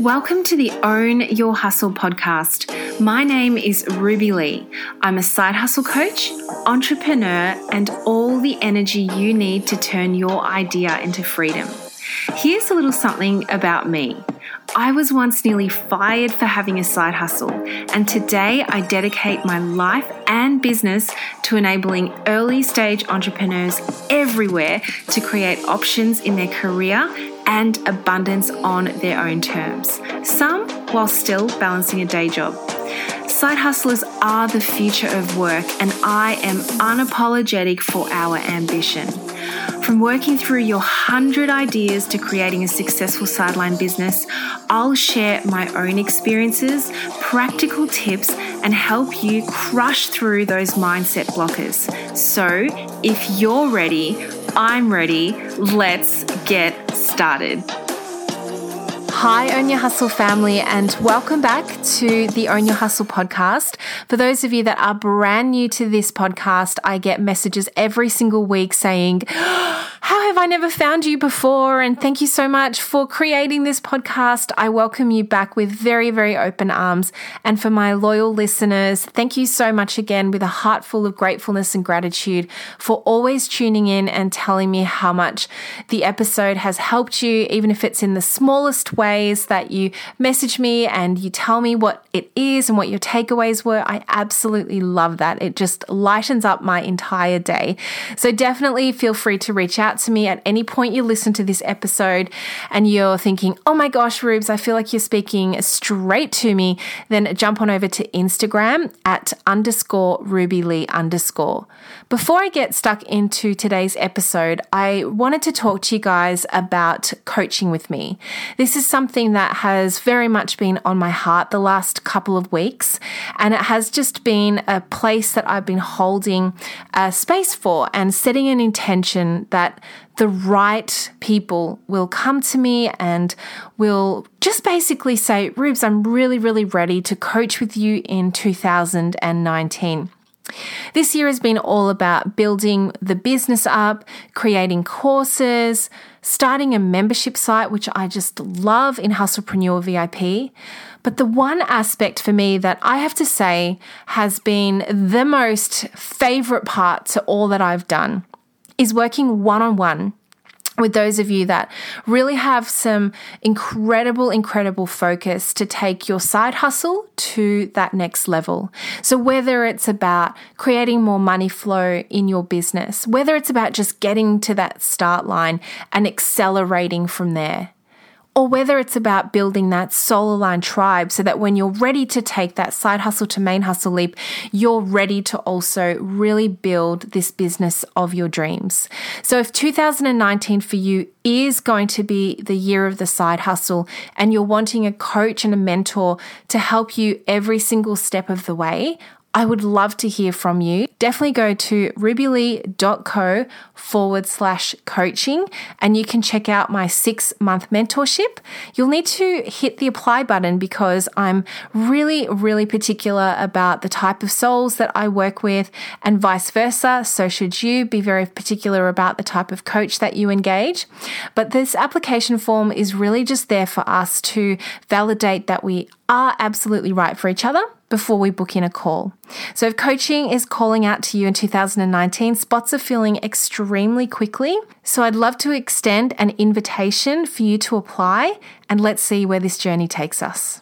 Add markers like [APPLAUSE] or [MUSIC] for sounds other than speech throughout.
Welcome to the Own Your Hustle podcast. My name is Ruby Lee. I'm a side hustle coach, entrepreneur, and all the energy you need to turn your idea into freedom. Here's a little something about me. I was once nearly fired for having a side hustle, and today I dedicate my life and business to enabling early stage entrepreneurs everywhere to create options in their career and abundance on their own terms, some while still balancing a day job. Side hustlers are the future of work, and I am unapologetic for our ambition. From working through your 100 ideas to creating a successful sideline business, I'll share my own experiences, practical tips, and help you crush through those mindset blockers. So, if you're ready, I'm ready. Let's get started. Hi, Own Your Hustle family, and welcome back to the Own Your Hustle podcast. For those of you that are brand new to this podcast, I get messages every single week saying, how have I never found you before? And thank you so much for creating this podcast. I welcome you back with very, very open arms. And for my loyal listeners, thank you so much again with a heart full of gratefulness and gratitude for always tuning in and telling me how much the episode has helped you, even if it's in the smallest ways that you message me and you tell me what it is and what your takeaways were. I absolutely love that. It just lightens up my entire day. So definitely feel free to reach out to me at any point you listen to this episode and you're thinking, oh my gosh, Rubes, I feel like you're speaking straight to me, then jump on over to Instagram at underscore Ruby Lee underscore. Before I get stuck into today's episode, I wanted to talk to you guys about coaching with me. This is something that has very much been on my heart the last couple of weeks, and it has just been a place that I've been holding a space for and setting an intention that the right people will come to me and will just basically say, Rubes, I'm really, really ready to coach with you in 2019. This year has been all about building the business up, creating courses, starting a membership site, which I just love in Hustlepreneur VIP. But the one aspect for me that I have to say has been the most favorite part to all that I've done is working one on one with those of you that really have some incredible, incredible focus to take your side hustle to that next level. So, whether it's about creating more money flow in your business, whether it's about just getting to that start line and accelerating from there, or whether it's about building that soul aligned tribe so that when you're ready to take that side hustle to main hustle leap, you're ready to also really build this business of your dreams. So if 2019 for you is going to be the year of the side hustle and you're wanting a coach and a mentor to help you every single step of the way, I would love to hear from you. Definitely go to rubylee.co forward slash coaching and you can check out my six month mentorship. You'll need to hit the apply button because I'm really, really particular about the type of souls that I work with and vice versa. So, should you be very particular about the type of coach that you engage? But this application form is really just there for us to validate that we are absolutely right for each other before we book in a call. So, if coaching is calling out to you in 2019, spots are filling extremely quickly. So, I'd love to extend an invitation for you to apply and let's see where this journey takes us.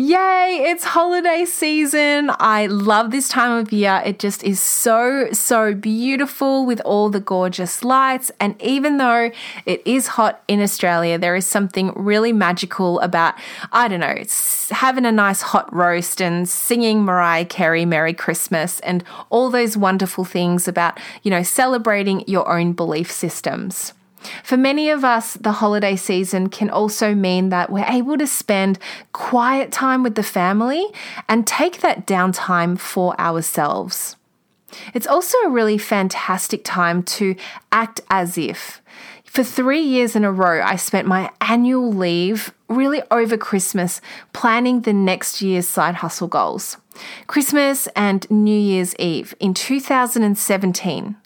Yay, it's holiday season. I love this time of year. It just is so, so beautiful with all the gorgeous lights. And even though it is hot in Australia, there is something really magical about, I don't know, having a nice hot roast and singing Mariah Carey Merry Christmas and all those wonderful things about, you know, celebrating your own belief systems. For many of us, the holiday season can also mean that we're able to spend quiet time with the family and take that downtime for ourselves. It's also a really fantastic time to act as if. For three years in a row, I spent my annual leave really over Christmas planning the next year's side hustle goals. Christmas and New Year's Eve in 2017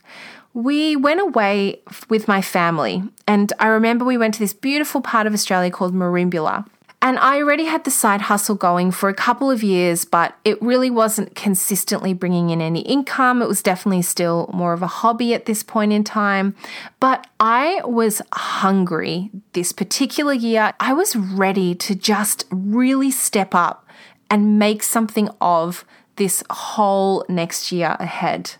we went away with my family, and I remember we went to this beautiful part of Australia called Merimbula. And I already had the side hustle going for a couple of years, but it really wasn't consistently bringing in any income. It was definitely still more of a hobby at this point in time. But I was hungry this particular year. I was ready to just really step up and make something of this whole next year ahead.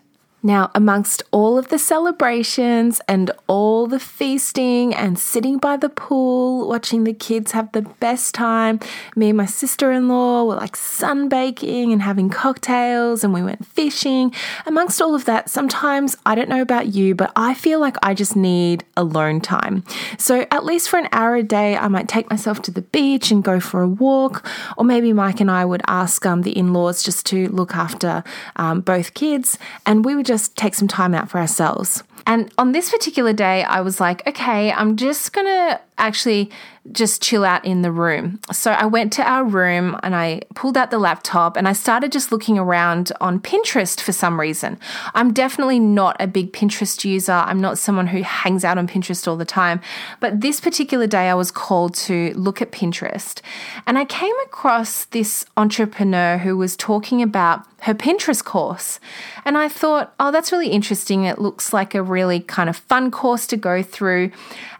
Now, amongst all of the celebrations and all the feasting and sitting by the pool, watching the kids have the best time, me and my sister in law were like sunbaking and having cocktails and we went fishing. Amongst all of that, sometimes I don't know about you, but I feel like I just need alone time. So, at least for an hour a day, I might take myself to the beach and go for a walk, or maybe Mike and I would ask um, the in laws just to look after um, both kids and we would just just take some time out for ourselves. And on this particular day, I was like, okay, I'm just going to actually just chill out in the room. So I went to our room and I pulled out the laptop and I started just looking around on Pinterest for some reason. I'm definitely not a big Pinterest user. I'm not someone who hangs out on Pinterest all the time. But this particular day, I was called to look at Pinterest and I came across this entrepreneur who was talking about her Pinterest course. And I thought, oh, that's really interesting. It looks like a really kind of fun course to go through.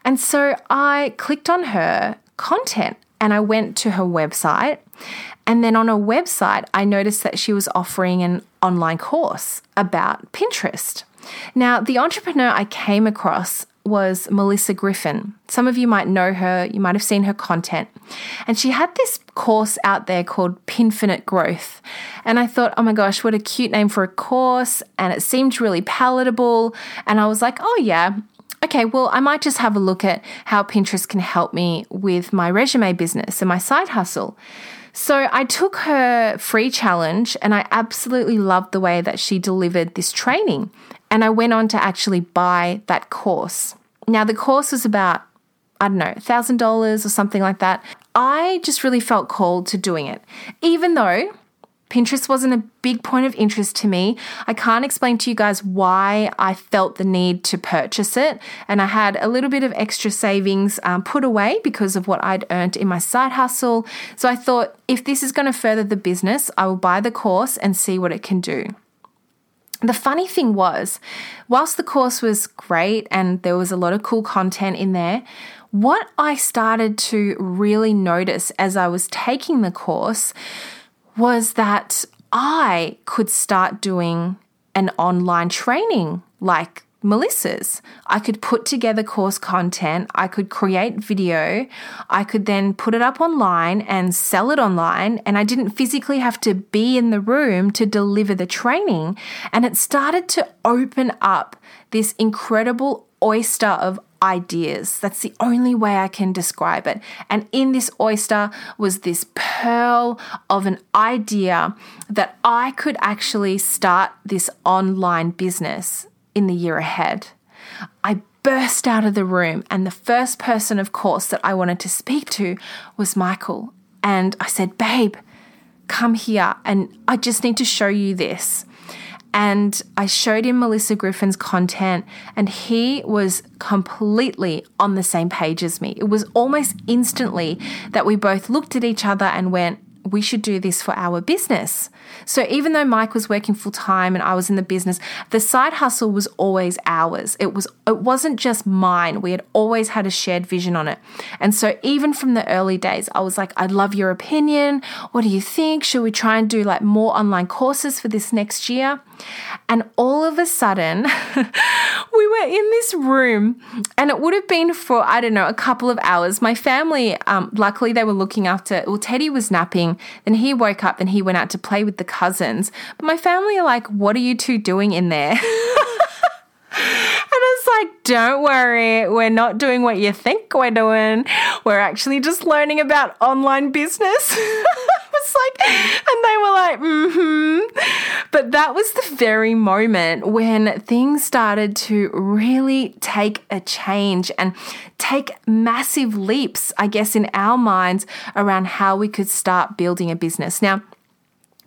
And so I clicked on her content and I went to her website. And then on her website, I noticed that she was offering an online course about Pinterest. Now, the entrepreneur I came across was Melissa Griffin. Some of you might know her, you might have seen her content. And she had this course out there called Pinfinite Growth. And I thought, oh my gosh, what a cute name for a course. And it seemed really palatable. And I was like, oh yeah, okay, well, I might just have a look at how Pinterest can help me with my resume business and my side hustle. So I took her free challenge and I absolutely loved the way that she delivered this training. And I went on to actually buy that course. Now, the course was about, I don't know, $1,000 or something like that. I just really felt called to doing it, even though Pinterest wasn't a big point of interest to me. I can't explain to you guys why I felt the need to purchase it. And I had a little bit of extra savings um, put away because of what I'd earned in my side hustle. So I thought if this is going to further the business, I will buy the course and see what it can do. The funny thing was, whilst the course was great and there was a lot of cool content in there, what I started to really notice as I was taking the course was that I could start doing an online training like Melissa's. I could put together course content, I could create video, I could then put it up online and sell it online, and I didn't physically have to be in the room to deliver the training. And it started to open up this incredible oyster of ideas. That's the only way I can describe it. And in this oyster was this pearl of an idea that I could actually start this online business in the year ahead. I burst out of the room, and the first person, of course, that I wanted to speak to was Michael. And I said, Babe, come here, and I just need to show you this and I showed him Melissa Griffin's content, and he was completely on the same page as me. It was almost instantly that we both looked at each other and went, we should do this for our business. So even though Mike was working full time and I was in the business, the side hustle was always ours. It was it wasn't just mine. We had always had a shared vision on it. And so even from the early days, I was like, I'd love your opinion. What do you think? Should we try and do like more online courses for this next year? And all of a sudden, [LAUGHS] we were in this room, and it would have been for, I don't know, a couple of hours. My family, um, luckily, they were looking after, well, Teddy was napping, then he woke up, then he went out to play with the cousins. But my family are like, What are you two doing in there? [LAUGHS] And it's like, don't worry, we're not doing what you think we're doing. We're actually just learning about online business. [LAUGHS] was like, and they were like, mm hmm. But that was the very moment when things started to really take a change and take massive leaps, I guess, in our minds around how we could start building a business. Now,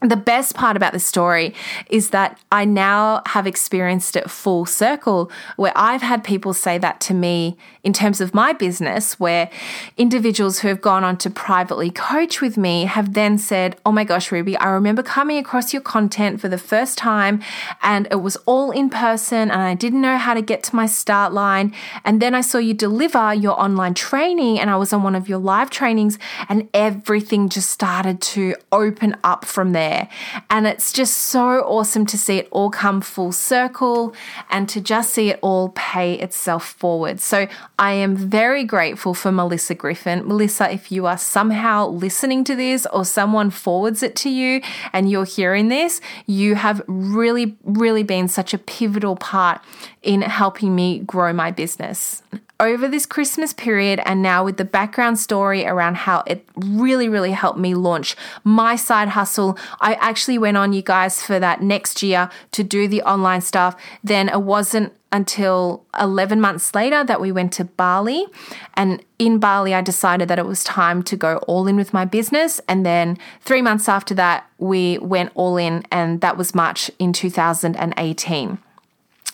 the best part about the story is that I now have experienced it full circle, where I've had people say that to me in terms of my business, where individuals who have gone on to privately coach with me have then said, Oh my gosh, Ruby, I remember coming across your content for the first time and it was all in person and I didn't know how to get to my start line. And then I saw you deliver your online training and I was on one of your live trainings and everything just started to open up from there. And it's just so awesome to see it all come full circle and to just see it all pay itself forward. So I am very grateful for Melissa Griffin. Melissa, if you are somehow listening to this or someone forwards it to you and you're hearing this, you have really, really been such a pivotal part in helping me grow my business over this Christmas period and now with the background story around how it really, really helped me launch my side hustle. I actually went on, you guys, for that next year to do the online stuff. Then it wasn't until 11 months later that we went to Bali. And in Bali, I decided that it was time to go all in with my business. And then three months after that, we went all in, and that was March in 2018.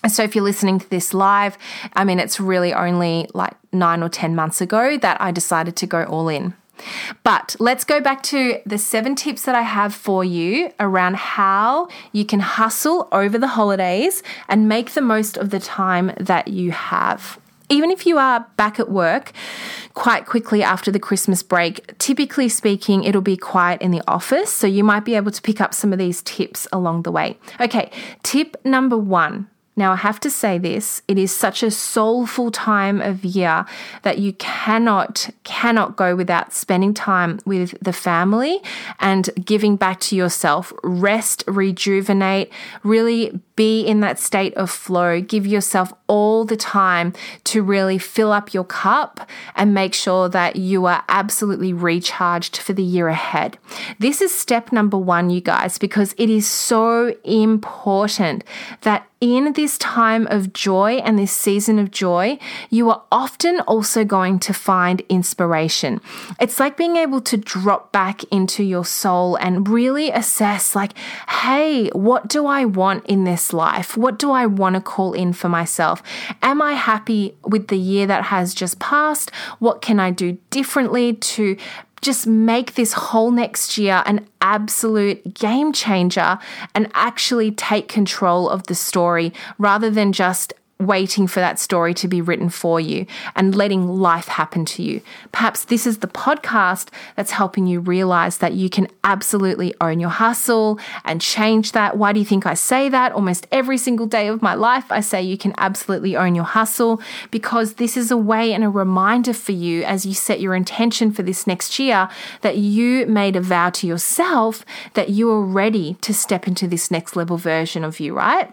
So, if you're listening to this live, I mean, it's really only like nine or 10 months ago that I decided to go all in. But let's go back to the seven tips that I have for you around how you can hustle over the holidays and make the most of the time that you have. Even if you are back at work quite quickly after the Christmas break, typically speaking, it'll be quiet in the office. So you might be able to pick up some of these tips along the way. Okay, tip number one now, I have to say this it is such a soulful time of year that you cannot, cannot go without spending time with the family and giving back to yourself. Rest, rejuvenate, really be in that state of flow. Give yourself all the time to really fill up your cup and make sure that you are absolutely recharged for the year ahead. This is step number one, you guys, because it is so important that in this time of joy and this season of joy, you are often also going to find inspiration. It's like being able to drop back into your soul and really assess, like, hey, what do I want in life? What do I want to call in for myself? Am I happy with the year that has just passed? What can I do differently to just make this whole next year an absolute game changer and actually take control of the story rather than just waiting for that story to be written for you and letting life happen to you. Perhaps this is the podcast that's helping you realize that you can absolutely own your hustle and change that. Why do you think I say that? Almost every single day of my life, I say you can absolutely own your hustle because this is a way and a reminder for you as you set your intention for this next year that you made a vow to yourself that you are ready to step into this next level version of you, right?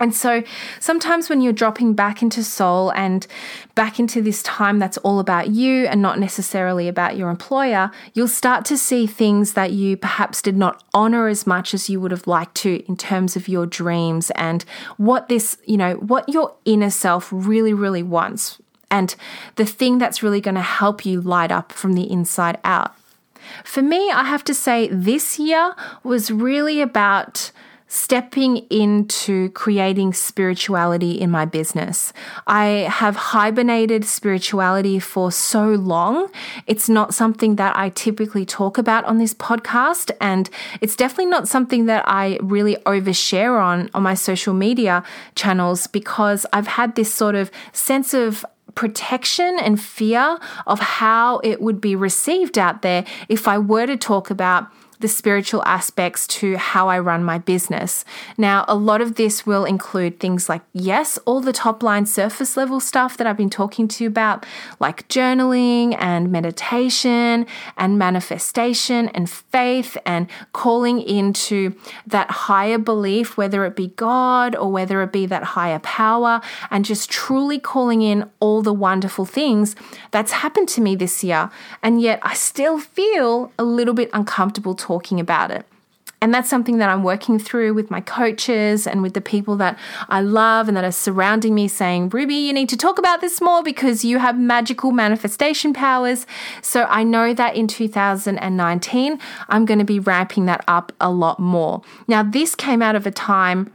And so sometimes when you're dropping back into soul and back into this time that's all about you and not necessarily about your employer, you'll start to see things that you perhaps did not honor as much as you would have liked to in terms of your dreams and what this, you know, what your inner self really, really wants and the thing that's really going to help you light up from the inside out. For me, I have to say this year was really about stepping into creating spirituality in my business. I have hibernated spirituality for so long. It's not something that I typically talk about on this podcast, and it's definitely not something that I really overshare on on my social media channels because I've had this sort of sense of protection and fear of how it would be received out there if I were to talk about the spiritual aspects to how I run my business. Now, a lot of this will include things like, yes, all the top line surface level stuff that I've been talking to you about, like journaling and meditation and manifestation and faith and calling into that higher belief, whether it be God or whether it be that higher power, and just truly calling in all the wonderful things that's happened to me this year. And yet I still feel a little bit uncomfortable talking about it. And that's something that I'm working through with my coaches and with the people that I love and that are surrounding me saying, Ruby, you need to talk about this more because you have magical manifestation powers. So I know that in 2019, I'm going to be ramping that up a lot more. Now, this came out of a time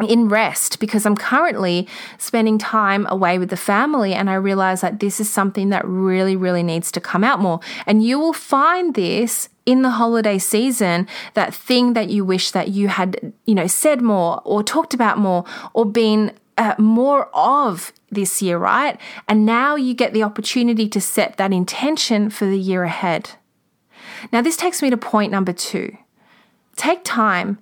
in rest because I'm currently spending time away with the family and I realize that this is something that really, really needs to come out more. And you will find this in the holiday season, that thing that you wish that you had, you know, said more or talked about more or been uh, more of this year, right? And now you get the opportunity to set that intention for the year ahead. Now, this takes me to point number two. Take time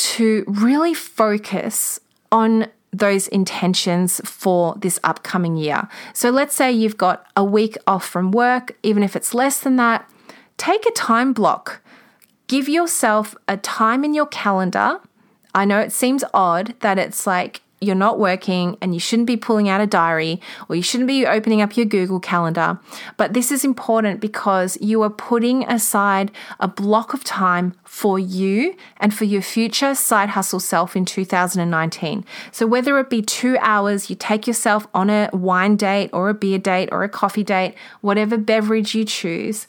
to really focus on those intentions for this upcoming year. So let's say you've got a week off from work, even if it's less than that, take a time block. Give yourself a time in your calendar. I know it seems odd that it's like you're not working and you shouldn't be pulling out a diary or you shouldn't be opening up your Google Calendar. But this is important because you are putting aside a block of time for you and for your future side hustle self in 2019. So, whether it be two hours, you take yourself on a wine date or a beer date or a coffee date, whatever beverage you choose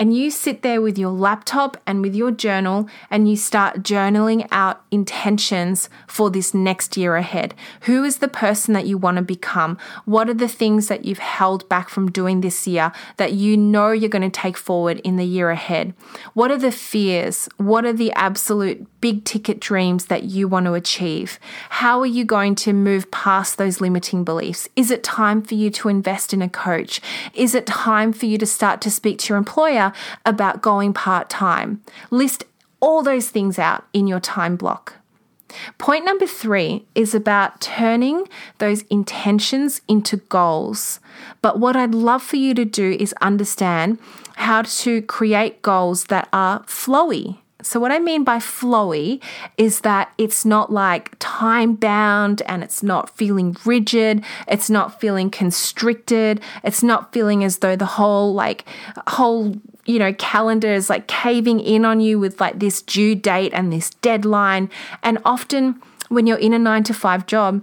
and you sit there with your laptop and with your journal and you start journaling out intentions for this next year ahead. Who is the person that you want to become? What are the things that you've held back from doing this year that you know you're going to take forward in the year ahead? What are the fears? What are the absolute big ticket dreams that you want to achieve? How are you going to move past those limiting beliefs? Is it time for you to invest in a coach? Is it time for you to start to speak to your employer about going part time? List all those things out in your time block. Point number three is about turning those intentions into goals. But what I'd love for you to do is understand how to create goals that are flowy, so, what I mean by flowy is that it's not like time bound and it's not feeling rigid, it's not feeling constricted, it's not feeling as though the whole, like, whole, you know, calendar is like caving in on you with like this due date and this deadline. And often when you're in a nine to five job,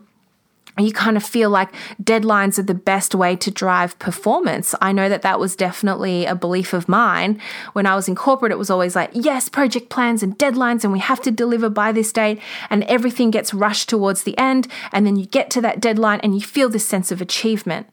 you kind of feel like deadlines are the best way to drive performance. I know that that was definitely a belief of mine. When I was in corporate, it was always like, yes, project plans and deadlines, and we have to deliver by this date, and everything gets rushed towards the end. And then you get to that deadline and you feel this sense of achievement.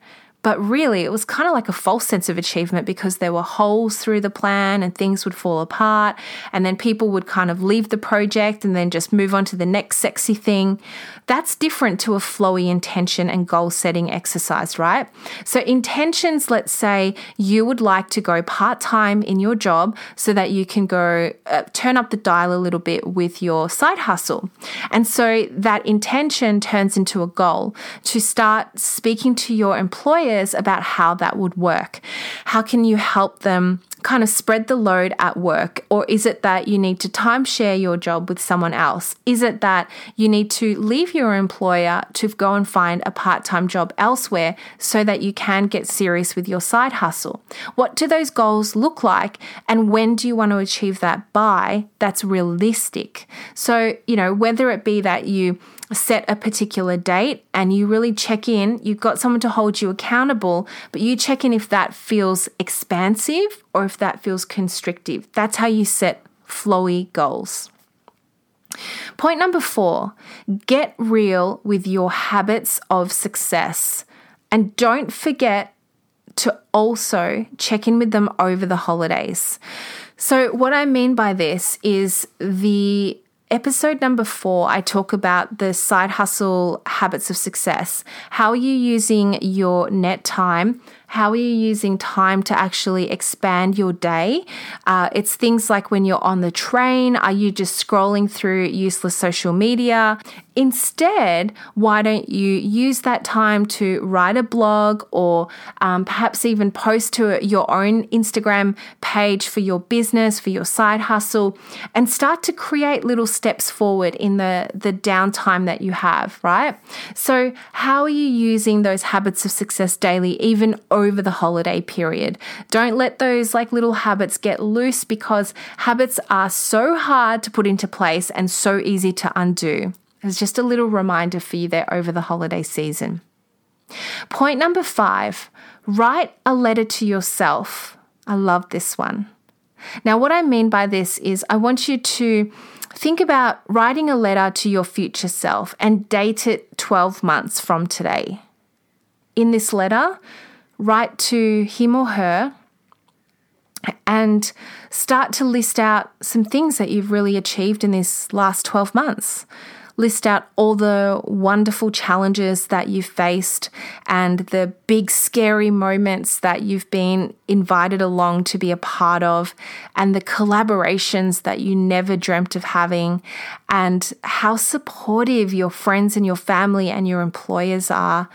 But really, it was kind of like a false sense of achievement because there were holes through the plan and things would fall apart. And then people would kind of leave the project and then just move on to the next sexy thing. That's different to a flowy intention and goal setting exercise, right? So, intentions, let's say you would like to go part time in your job so that you can go uh, turn up the dial a little bit with your side hustle. And so that intention turns into a goal to start speaking to your employer about how that would work. How can you help them kind of spread the load at work? Or is it that you need to timeshare your job with someone else? Is it that you need to leave your employer to go and find a part time job elsewhere so that you can get serious with your side hustle? What do those goals look like? And when do you want to achieve that by? That's realistic. So, you know, whether it be that you set a particular date and you really check in. You've got someone to hold you accountable, but you check in if that feels expansive or if that feels constrictive. That's how you set flowy goals. Point number four get real with your habits of success. And don't forget to also check in with them over the holidays. So, what I mean by this is the episode number four, I talk about the side hustle habits of success. How are you using your net time? How are you using time to actually expand your day? Uh, it's things like when you're on the train, are you just scrolling through useless social media? Instead, why don't you use that time to write a blog or um, perhaps even post to your own Instagram page for your business, for your side hustle, and start to create little steps forward in the, the downtime that you have, right? So, how are you using those habits of success daily, even over over the holiday period. Don't let those like little habits get loose because habits are so hard to put into place and so easy to undo. It's just a little reminder for you there over the holiday season. Point number five write a letter to yourself. I love this one. Now, what I mean by this is I want you to think about writing a letter to your future self and date it 12 months from today. In this letter, write to him or her and start to list out some things that you've really achieved in this last 12 months. List out all the wonderful challenges that you've faced and the big scary moments that you've been invited along to be a part of, and the collaborations that you never dreamt of having, and how supportive your friends and your family and your employers are,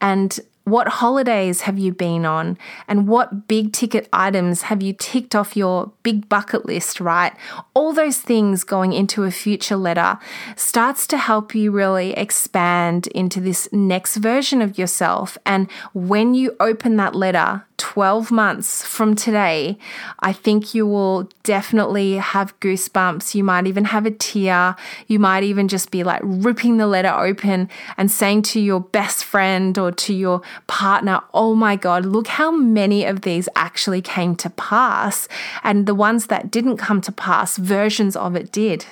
and what holidays have you been on? And what big ticket items have you ticked off your big bucket list, right? All those things going into a future letter starts to help you really expand into this next version of yourself. And when you open that letter, 12 months from today, I think you will definitely have goosebumps. You might even have a tear. You might even just be like ripping the letter open and saying to your best friend or to your partner, Oh my God, look how many of these actually came to pass. And the ones that didn't come to pass, versions of it did.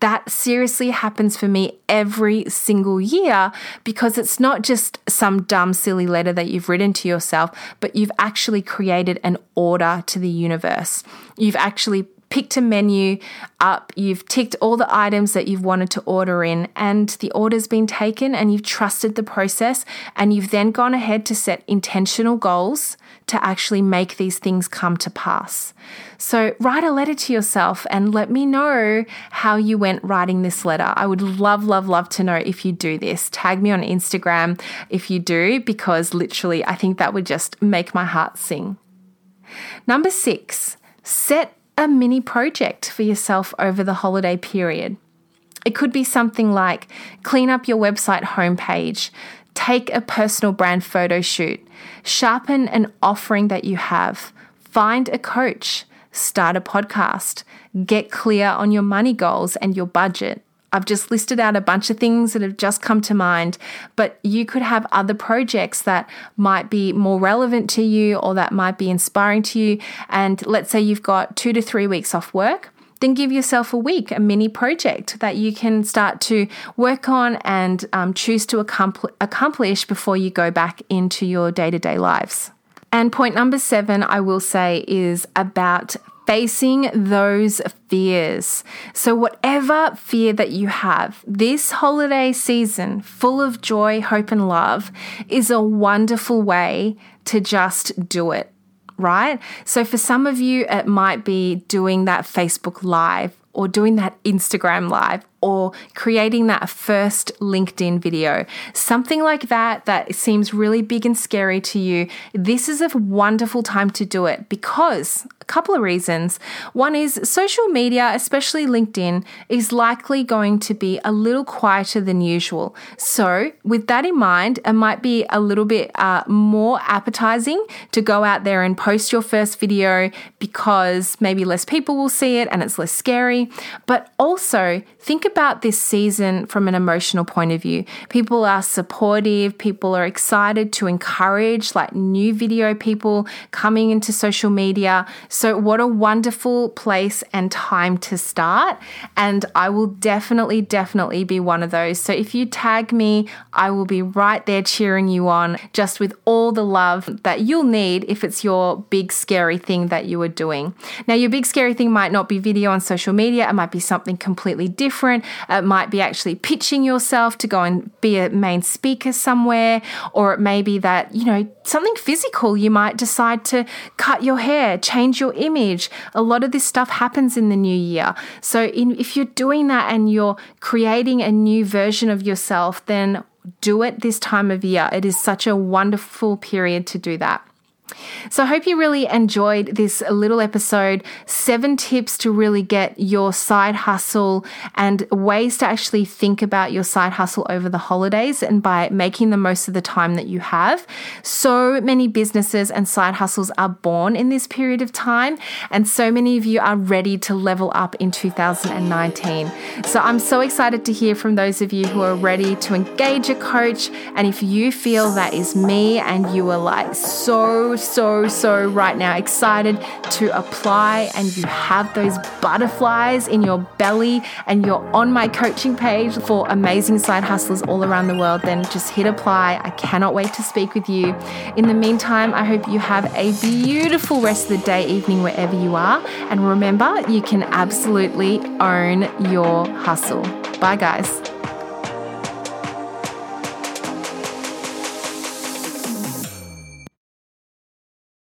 That seriously happens for me every single year because it's not just some dumb, silly letter that you've written to yourself, but you've actually created an order to the universe. You've actually picked a menu up, you've ticked all the items that you've wanted to order in, and the order's been taken, and you've trusted the process, and you've then gone ahead to set intentional goals to actually make these things come to pass. So, write a letter to yourself and let me know how you went writing this letter. I would love, love, love to know if you do this. Tag me on Instagram if you do, because literally, I think that would just make my heart sing. Number six, set a mini project for yourself over the holiday period. It could be something like clean up your website homepage, take a personal brand photo shoot, sharpen an offering that you have, find a coach, start a podcast, get clear on your money goals and your budget, I've just listed out a bunch of things that have just come to mind, but you could have other projects that might be more relevant to you or that might be inspiring to you. And let's say you've got two to three weeks off work. Then give yourself a week, a mini project that you can start to work on and um, choose to accomplish before you go back into your day to day lives. And point number seven, I will say, is about facing those fears. So, whatever fear that you have, this holiday season, full of joy, hope, and love, is a wonderful way to just do it right? So for some of you, it might be doing that Facebook Live or doing that Instagram Live or creating that first LinkedIn video. Something like that that seems really big and scary to you. This is a wonderful time to do it because a couple of reasons. One is social media, especially LinkedIn, is likely going to be a little quieter than usual. So, with that in mind, it might be a little bit uh, more appetizing to go out there and post your first video because maybe less people will see it and it's less scary. But also, think about this season from an emotional point of view. People are supportive, people are excited to encourage like new video people coming into social media. So, what a wonderful place and time to start. And I will definitely, definitely be one of those. So, if you tag me, I will be right there cheering you on, just with all the love that you'll need if it's your big, scary thing that you are doing. Now, your big, scary thing might not be video on social media, it might be something completely different. It might be actually pitching yourself to go and be a main speaker somewhere, or it may be that, you know, something physical. You might decide to cut your hair, change your image. A lot of this stuff happens in the new year. So, in, if you're doing that and you're creating a new version of yourself, then do it this time of year. It is such a wonderful period to do that. So I hope you really enjoyed this little episode. Seven tips to really get your side hustle and ways to actually think about your side hustle over the holidays and by making the most of the time that you have. So many businesses and side hustles are born in this period of time, and so many of you are ready to level up in 2019. So I'm so excited to hear from those of you who are ready to engage a coach. And if you feel that is me and you are like so, so, so right now excited to apply and you have those butterflies in your belly and you're on my coaching page for amazing side hustlers all around the world, then just hit apply. I cannot wait to speak with you. In the meantime, I hope you have a beautiful rest of the day, evening, wherever you are. And remember, you can absolutely own your hustle. Bye, guys.